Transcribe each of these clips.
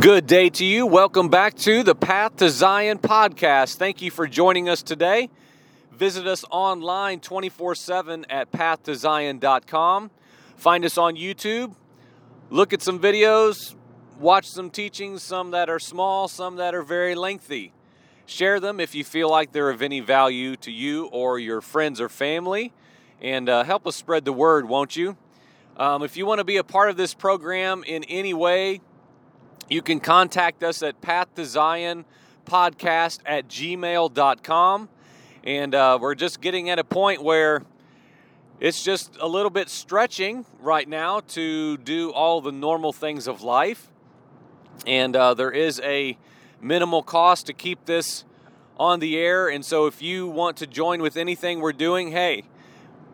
Good day to you. Welcome back to the Path to Zion podcast. Thank you for joining us today. Visit us online 24 7 at pathtozion.com. Find us on YouTube. Look at some videos. Watch some teachings, some that are small, some that are very lengthy. Share them if you feel like they're of any value to you or your friends or family. And uh, help us spread the word, won't you? Um, if you want to be a part of this program in any way, you can contact us at Path to Zion podcast at gmail.com. And uh, we're just getting at a point where it's just a little bit stretching right now to do all the normal things of life. And uh, there is a minimal cost to keep this on the air. And so if you want to join with anything we're doing, hey,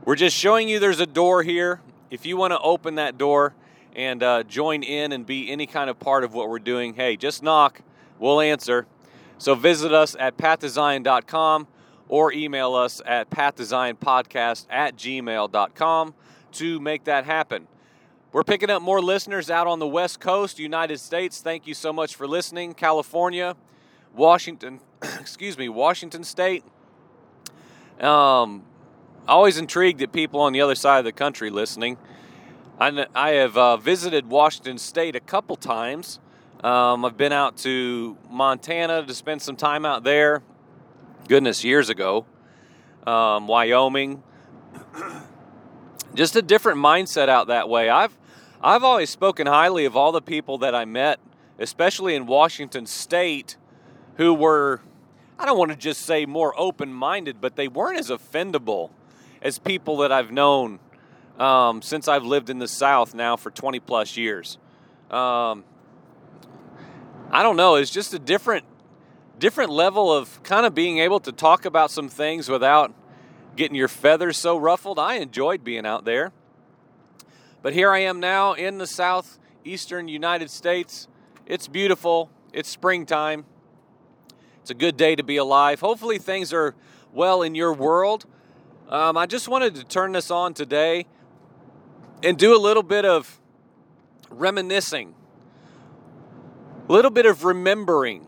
we're just showing you there's a door here. If you want to open that door, and uh, join in and be any kind of part of what we're doing, hey, just knock. We'll answer. So visit us at pathtozion.com or email us at pathtoZionPodcast at gmail.com to make that happen. We're picking up more listeners out on the West Coast, United States. Thank you so much for listening. California, Washington, excuse me, Washington State. Um, always intrigued at people on the other side of the country listening. I, I have uh, visited Washington State a couple times. Um, I've been out to Montana to spend some time out there. Goodness, years ago. Um, Wyoming. Just a different mindset out that way. I've I've always spoken highly of all the people that I met, especially in Washington State, who were I don't want to just say more open-minded, but they weren't as offendable as people that I've known um, since I've lived in the South now for 20 plus years. Um, I don't know. It's just a different, different level of kind of being able to talk about some things without getting your feathers so ruffled. I enjoyed being out there. But here I am now in the southeastern United States. It's beautiful. It's springtime. It's a good day to be alive. Hopefully, things are well in your world. Um, I just wanted to turn this on today and do a little bit of reminiscing, a little bit of remembering.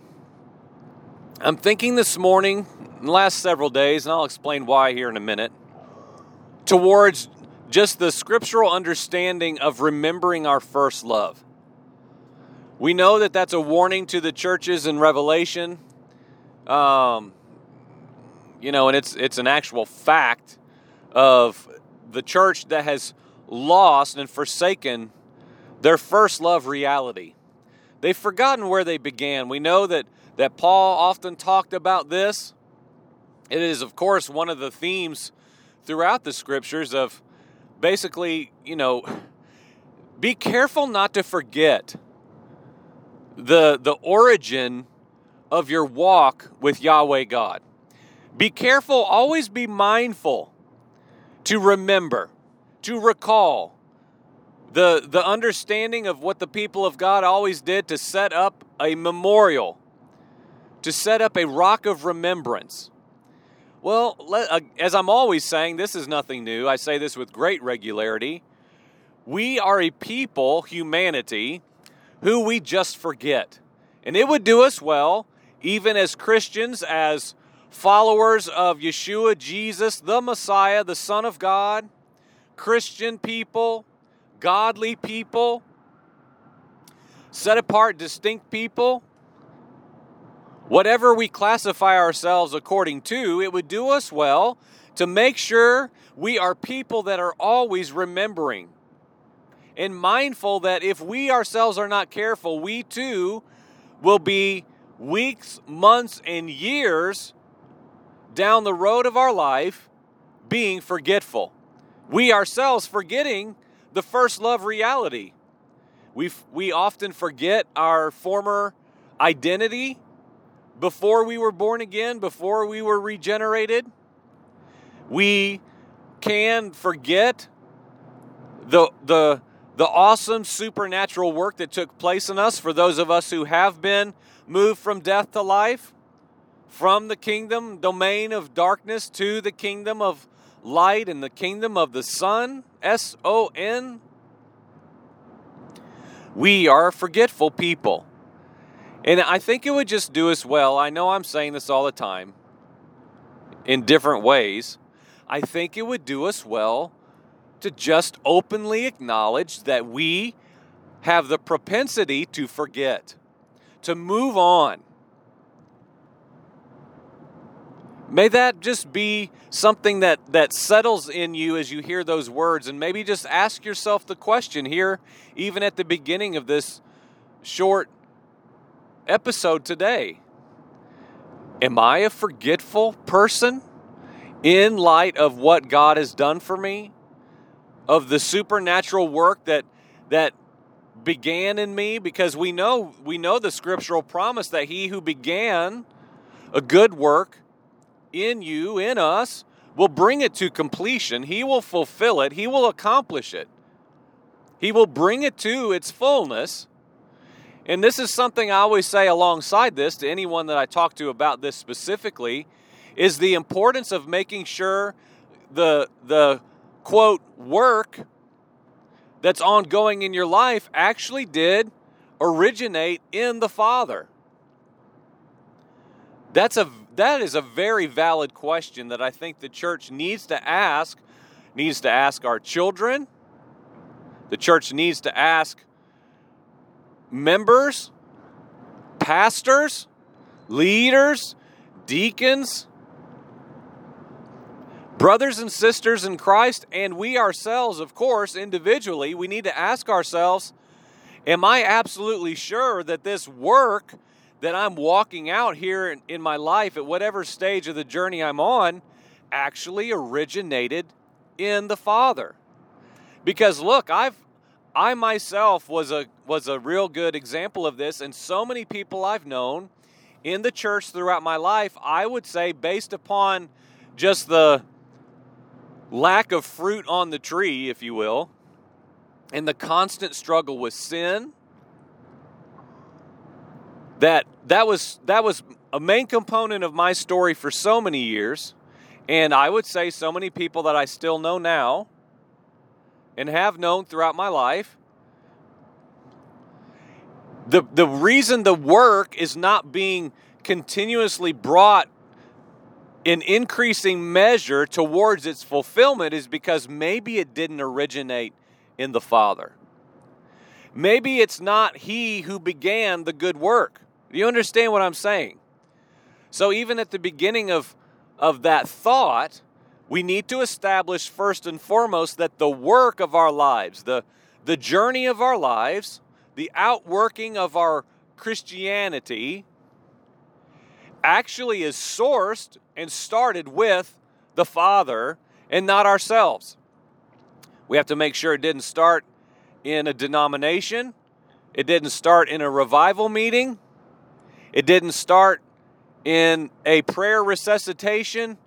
I'm thinking this morning, the last several days, and I'll explain why here in a minute, towards just the scriptural understanding of remembering our first love. We know that that's a warning to the churches in Revelation. Um, you know, and it's it's an actual fact of the church that has lost and forsaken their first love reality. They've forgotten where they began. We know that, that Paul often talked about this. It is, of course, one of the themes throughout the scriptures of basically, you know, be careful not to forget the, the origin of your walk with Yahweh God. Be careful, always be mindful to remember to recall the, the understanding of what the people of God always did to set up a memorial, to set up a rock of remembrance. Well, let, uh, as I'm always saying, this is nothing new. I say this with great regularity. We are a people, humanity, who we just forget. And it would do us well, even as Christians, as followers of Yeshua, Jesus, the Messiah, the Son of God, Christian people, godly people, set apart, distinct people, whatever we classify ourselves according to, it would do us well to make sure we are people that are always remembering and mindful that if we ourselves are not careful, we too will be weeks, months, and years down the road of our life being forgetful we ourselves forgetting the first love reality. We, we often forget our former identity before we were born again, before we were regenerated. We can forget the, the, the awesome supernatural work that took place in us for those of us who have been moved from death to life, from the kingdom domain of darkness to the kingdom of light in the kingdom of the Son, S O N. We are forgetful people. And I think it would just do us well. I know I'm saying this all the time in different ways. I think it would do us well to just openly acknowledge that we have the propensity to forget, to move on. May that just be something that, that settles in you as you hear those words, and maybe just ask yourself the question here, even at the beginning of this short episode today Am I a forgetful person in light of what God has done for me? Of the supernatural work that that began in me because we know we know the scriptural promise that he who began a good work in you in us will bring it to completion. He will fulfill it. He will accomplish it. He will bring it to its fullness. And this is something I always say alongside this to anyone that I talk to about this specifically is the importance of making sure the the quote work that's ongoing in your life actually did originate in the Father. That's a that is a very valid question that I think the church needs to ask, needs to ask our children. The church needs to ask members, pastors, leaders, deacons, brothers and sisters in Christ, and we ourselves, of course, individually, we need to ask ourselves Am I absolutely sure that this work that I'm walking out here in, in my life at whatever stage of the journey I'm on actually originated in the Father? Because look, I've I myself was a was a real good example of this, and so many people I've known in the church throughout my life, I would say, based upon just the lack of fruit on the tree, if you will, and the constant struggle with sin, that that was that was a main component of my story for so many years, and I would say so many people that I still know now and have known throughout my life. The, the reason the work is not being continuously brought in increasing measure towards its fulfillment is because maybe it didn't originate in the Father. Maybe it's not He who began the good work. Do you understand what I'm saying? So, even at the beginning of, of that thought, we need to establish first and foremost that the work of our lives, the, the journey of our lives, the outworking of our Christianity actually is sourced and started with the Father and not ourselves. We have to make sure it didn't start in a denomination, it didn't start in a revival meeting, it didn't start in a prayer resuscitation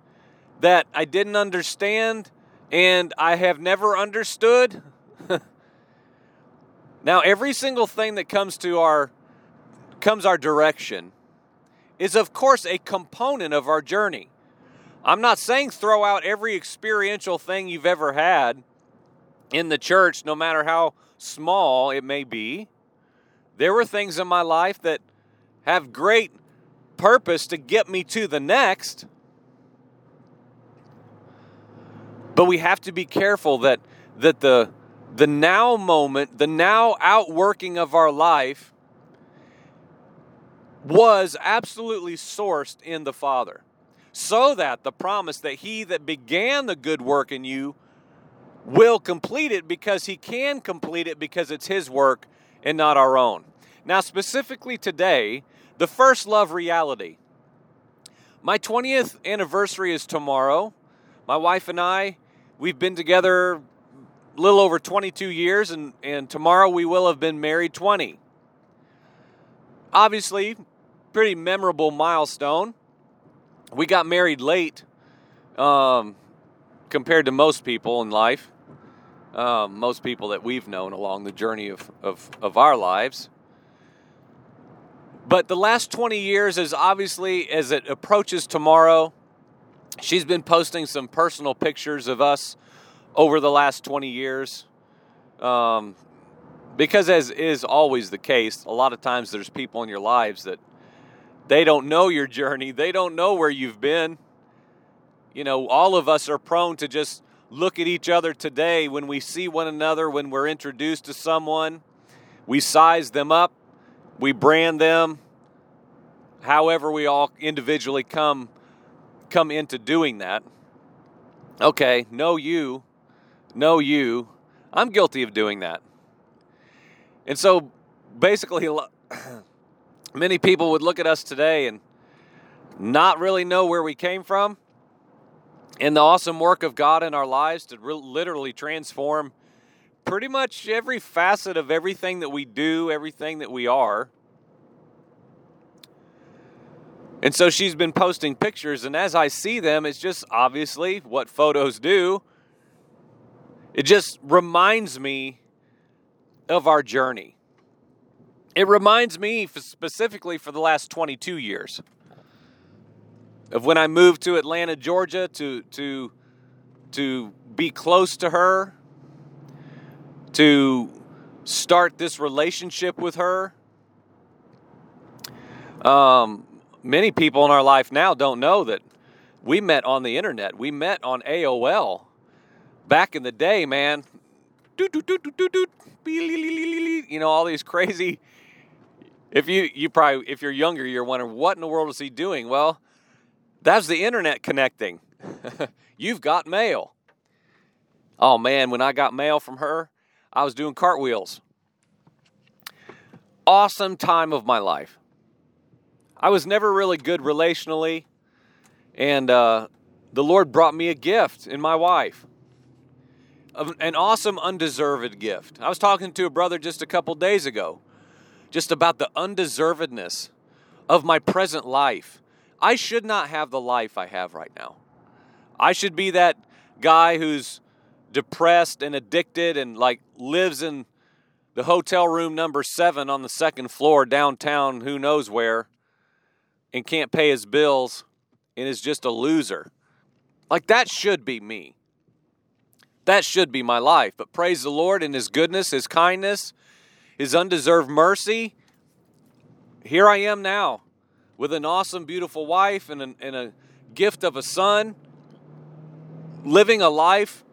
that I didn't understand and I have never understood. now every single thing that comes to our comes our direction is of course a component of our journey. I'm not saying throw out every experiential thing you've ever had in the church no matter how small it may be. There were things in my life that have great purpose to get me to the next. But we have to be careful that that the the now moment, the now outworking of our life was absolutely sourced in the Father. So that the promise that he that began the good work in you will complete it because he can complete it because it's his work and not our own. Now, specifically today, the first love reality. My 20th anniversary is tomorrow. My wife and I We've been together a little over 22 years, and, and tomorrow we will have been married 20. Obviously, pretty memorable milestone. We got married late um, compared to most people in life, um, most people that we've known along the journey of, of, of our lives. But the last 20 years is obviously, as it approaches tomorrow, she's been posting some personal pictures of us over the last 20 years. Um, Because, as is always the case, a lot of times there's people in your lives that they don't know your journey, they don't know where you've been. You know, all of us are prone to just look at each other today when we see one another, when we're introduced to someone. We size them up, we brand them, however we all individually come come into doing that. Okay, know you, know you. I'm guilty of doing that. And so basically many people would look at us today and not really know where we came from and the awesome work of God in our lives to re- literally transform pretty much every facet of everything that we do, everything that we are. And so she's been posting pictures, and as I see them, it's just obviously what photos do. It just reminds me of our journey. It reminds me specifically for the last 22 years of when I moved to Atlanta, Georgia to to to be close to her, to start this relationship with her. Um, many people in our life now don't know that we met on the internet. We met on AOL back in the day, man. You know, all these crazy. If you you probably if you're younger, you're wondering what in the world is he doing? Well, that's the internet connecting. You've got mail. Oh man, when I got mail from her, I was doing cartwheels. Awesome time of my life. I was never really good relationally, and uh, the Lord brought me a gift in my wife. An awesome, undeserved gift. I was talking to a brother just a couple days ago, just about the undeservedness of my present life. I should not have the life I have right now. I should be that guy who's depressed and addicted and like lives in the hotel room number seven on the second floor downtown, who knows where, and can't pay his bills and is just a loser. Like that should be me. That should be my life. But praise the Lord in His goodness, His kindness, His undeserved mercy. Here I am now with an awesome, beautiful wife and, an, and a gift of a son, living a life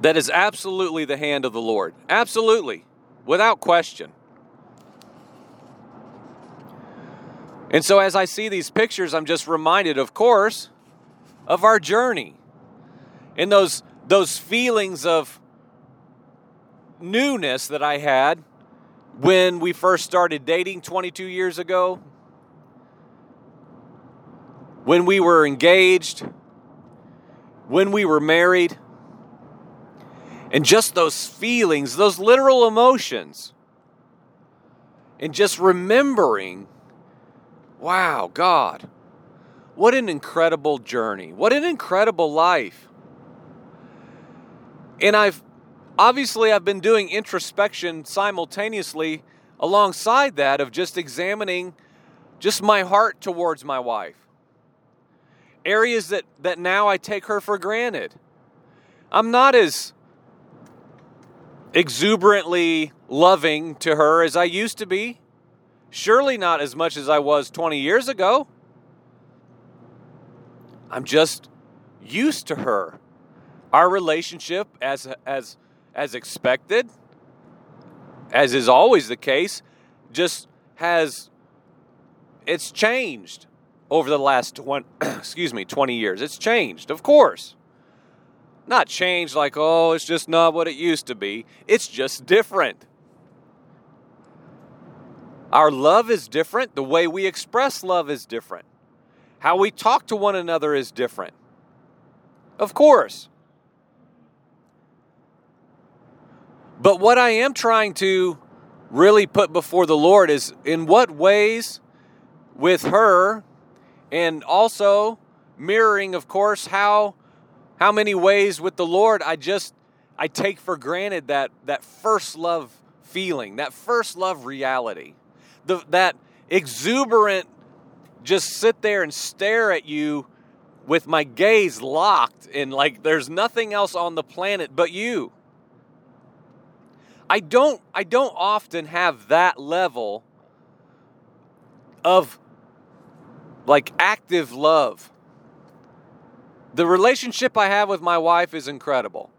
that is absolutely the hand of the Lord. Absolutely, without question. And so as I see these pictures, I'm just reminded, of course, of our journey. And those those feelings of newness that I had when we first started dating 22 years ago, when we were engaged, when we were married, and just those feelings, those literal emotions, and just remembering Wow, God. What an incredible journey. What an incredible life. And I've obviously I've been doing introspection simultaneously alongside that of just examining just my heart towards my wife. Areas that that now I take her for granted. I'm not as exuberantly loving to her as I used to be. Surely not as much as I was 20 years ago. I'm just used to her. Our relationship, as, as, as expected, as is always the case, just has it's changed over the last 20, excuse me 20 years it's changed of course not changed like oh it's just not what it used to be it's just different our love is different. The way we express love is different. How we talk to one another is different. Of course. But what I am trying to really put before the Lord is in what ways with her and also mirroring of course how how many ways with the Lord I just I take for granted that that first love feeling, that first love reality the, that exuberant, just sit there and stare at you with my gaze locked and like there's nothing else on the planet but you. I don't I don't often have that level of like active love. The relationship I have with my wife is incredible.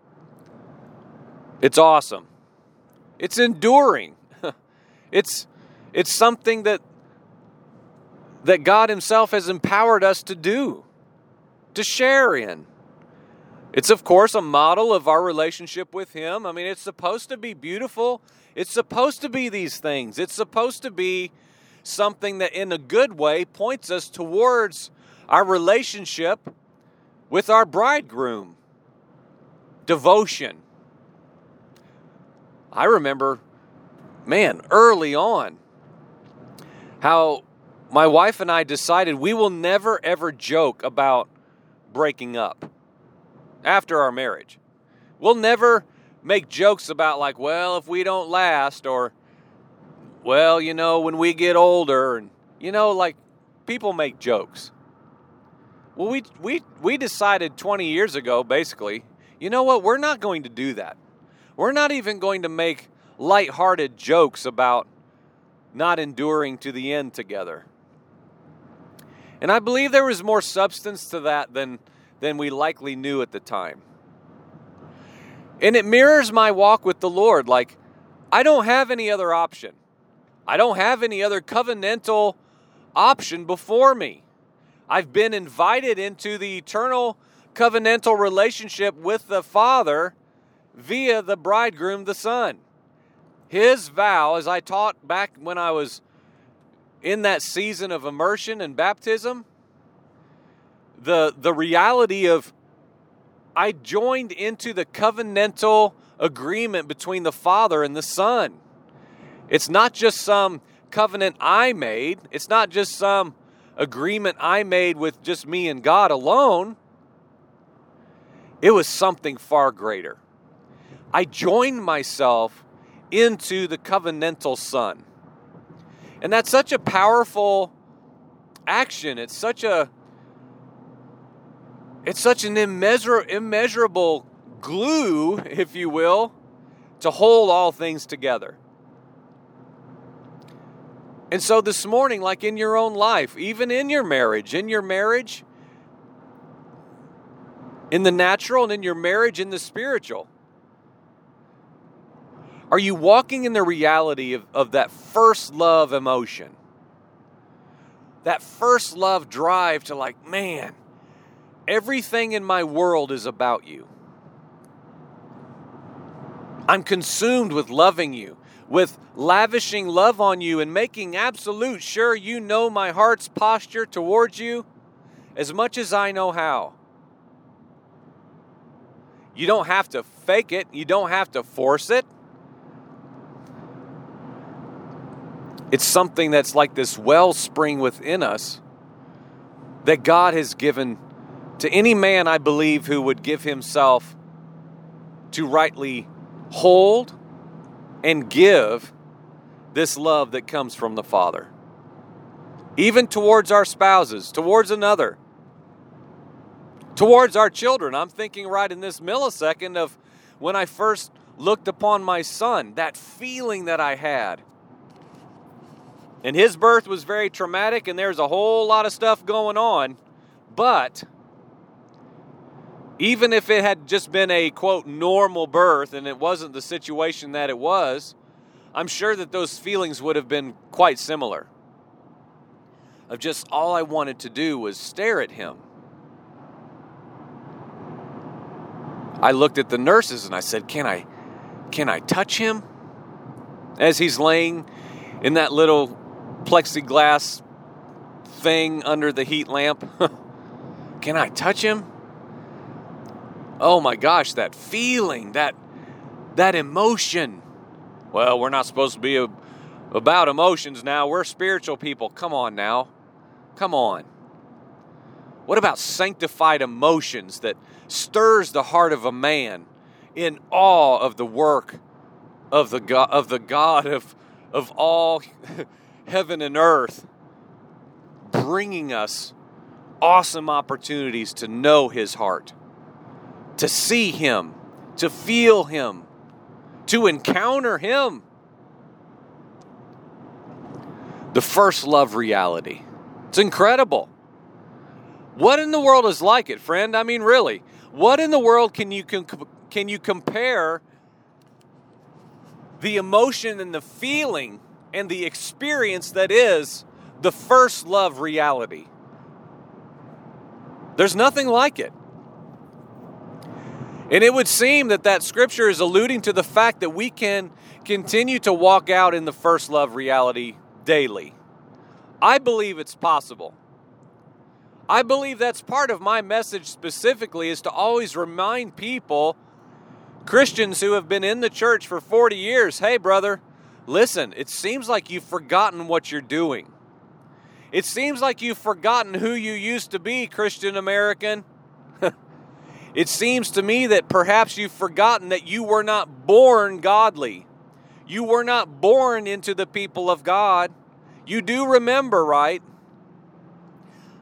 It's awesome. It's enduring. it's it's something that that God himself has empowered us to do, to share in. It's of course a model of our relationship with him. I mean, it's supposed to be beautiful. It's supposed to be these things. It's supposed to be something that in a good way points us towards our relationship with our bridegroom. Devotion. I remember, man, early on, how my wife and I decided we will never ever joke about breaking up after our marriage. We'll never make jokes about, like, well, if we don't last, or, well, you know, when we get older, and, you know, like, people make jokes. Well, we, we, we decided 20 years ago, basically, you know what? We're not going to do that. We're not even going to make light-hearted jokes about not enduring to the end together. And I believe there was more substance to that than, than we likely knew at the time. And it mirrors my walk with the Lord. Like, I don't have any other option. I don't have any other covenantal option before me. I've been invited into the eternal covenantal relationship with the Father via the bridegroom, the Son. His vow, as I taught back when I was in that season of immersion and baptism, the, the reality of I joined into the covenantal agreement between the Father and the Son. It's not just some covenant I made, it's not just some agreement I made with just me and God alone. It was something far greater. I joined myself into the covenantal Son. And that's such a powerful action. It's such a it's such an immeasur- immeasurable glue, if you will, to hold all things together. And so this morning, like in your own life, even in your marriage, in your marriage, in the natural and in your marriage, in the spiritual, are you walking in the reality of, of that first love emotion? That first love drive to, like, man, everything in my world is about you. I'm consumed with loving you, with lavishing love on you, and making absolute sure you know my heart's posture towards you as much as I know how. You don't have to fake it, you don't have to force it. It's something that's like this wellspring within us that God has given to any man, I believe, who would give himself to rightly hold and give this love that comes from the Father. Even towards our spouses, towards another, towards our children. I'm thinking right in this millisecond of when I first looked upon my son, that feeling that I had and his birth was very traumatic, and there's a whole lot of stuff going on. But even if it had just been a quote normal birth and it wasn't the situation that it was, I'm sure that those feelings would have been quite similar. Of just all I wanted to do was stare at him. I looked at the nurses and I said, "Can I can I touch him?" As he's laying in that little plexiglass thing under the heat lamp. Can I touch him? Oh my gosh, that feeling, that that emotion. Well, we're not supposed to be a, about emotions now. We're spiritual people. Come on now. Come on. What about sanctified emotions that stirs the heart of a man in awe of the work of the God of the God of of all heaven and earth, bringing us awesome opportunities to know His heart, to see Him, to feel Him, to encounter Him. The first love reality. It's incredible. What in the world is like it, friend? I mean, really, what in the world can you can can you compare the emotion and the feeling and the experience that is the first love reality? There's nothing like it. And it would seem that that scripture is alluding to the fact that we can continue to walk out in the first love reality daily. I believe it's possible. I believe that's part of my message specifically is to always remind people, Christians who have been in the church for 40 years, hey, brother, listen, it seems like you've forgotten what you're doing. It seems like you've forgotten who you used to be, Christian American. It seems to me that perhaps you've forgotten that you were not born godly. You were not born into the people of God. You do remember, right?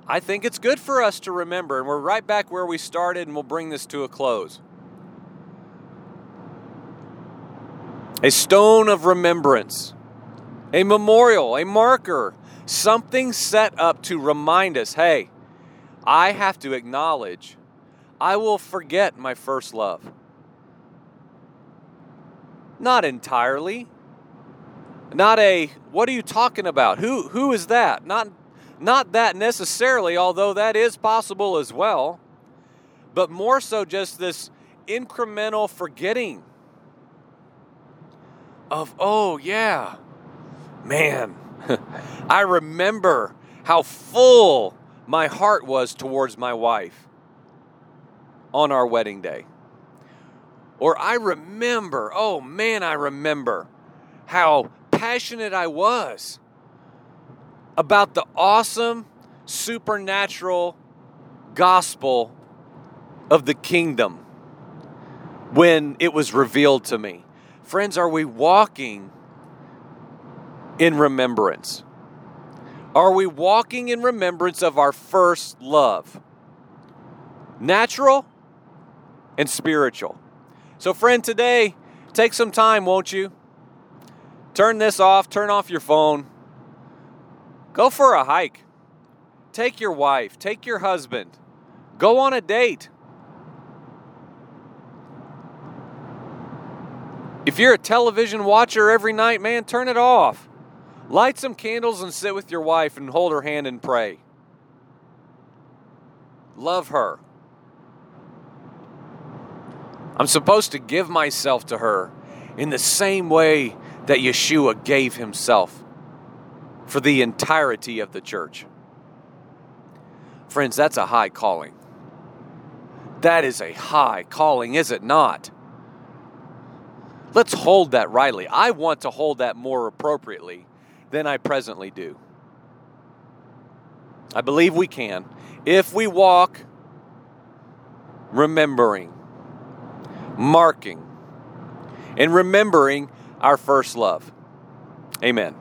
I think it's good for us to remember, and we're right back where we started, and we'll bring this to a close. A stone of remembrance, a memorial, a marker, something set up to remind us hey, I have to acknowledge I will forget my first love. Not entirely. Not a what are you talking about? Who who is that? Not not that necessarily, although that is possible as well. But more so just this incremental forgetting of oh yeah. Man, I remember how full my heart was towards my wife on our wedding day. Or I remember, oh man, I remember how passionate I was about the awesome supernatural gospel of the kingdom when it was revealed to me. Friends, are we walking in remembrance? Are we walking in remembrance of our first love? Natural? And spiritual. So, friend, today, take some time, won't you? Turn this off, turn off your phone. Go for a hike. Take your wife, take your husband. Go on a date. If you're a television watcher every night, man, turn it off. Light some candles and sit with your wife and hold her hand and pray. Love her. I'm supposed to give myself to her in the same way that Yeshua gave himself for the entirety of the church. Friends, that's a high calling. That is a high calling, is it not? Let's hold that rightly. I want to hold that more appropriately than I presently do. I believe we can if we walk remembering marking, and remembering our first love. Amen.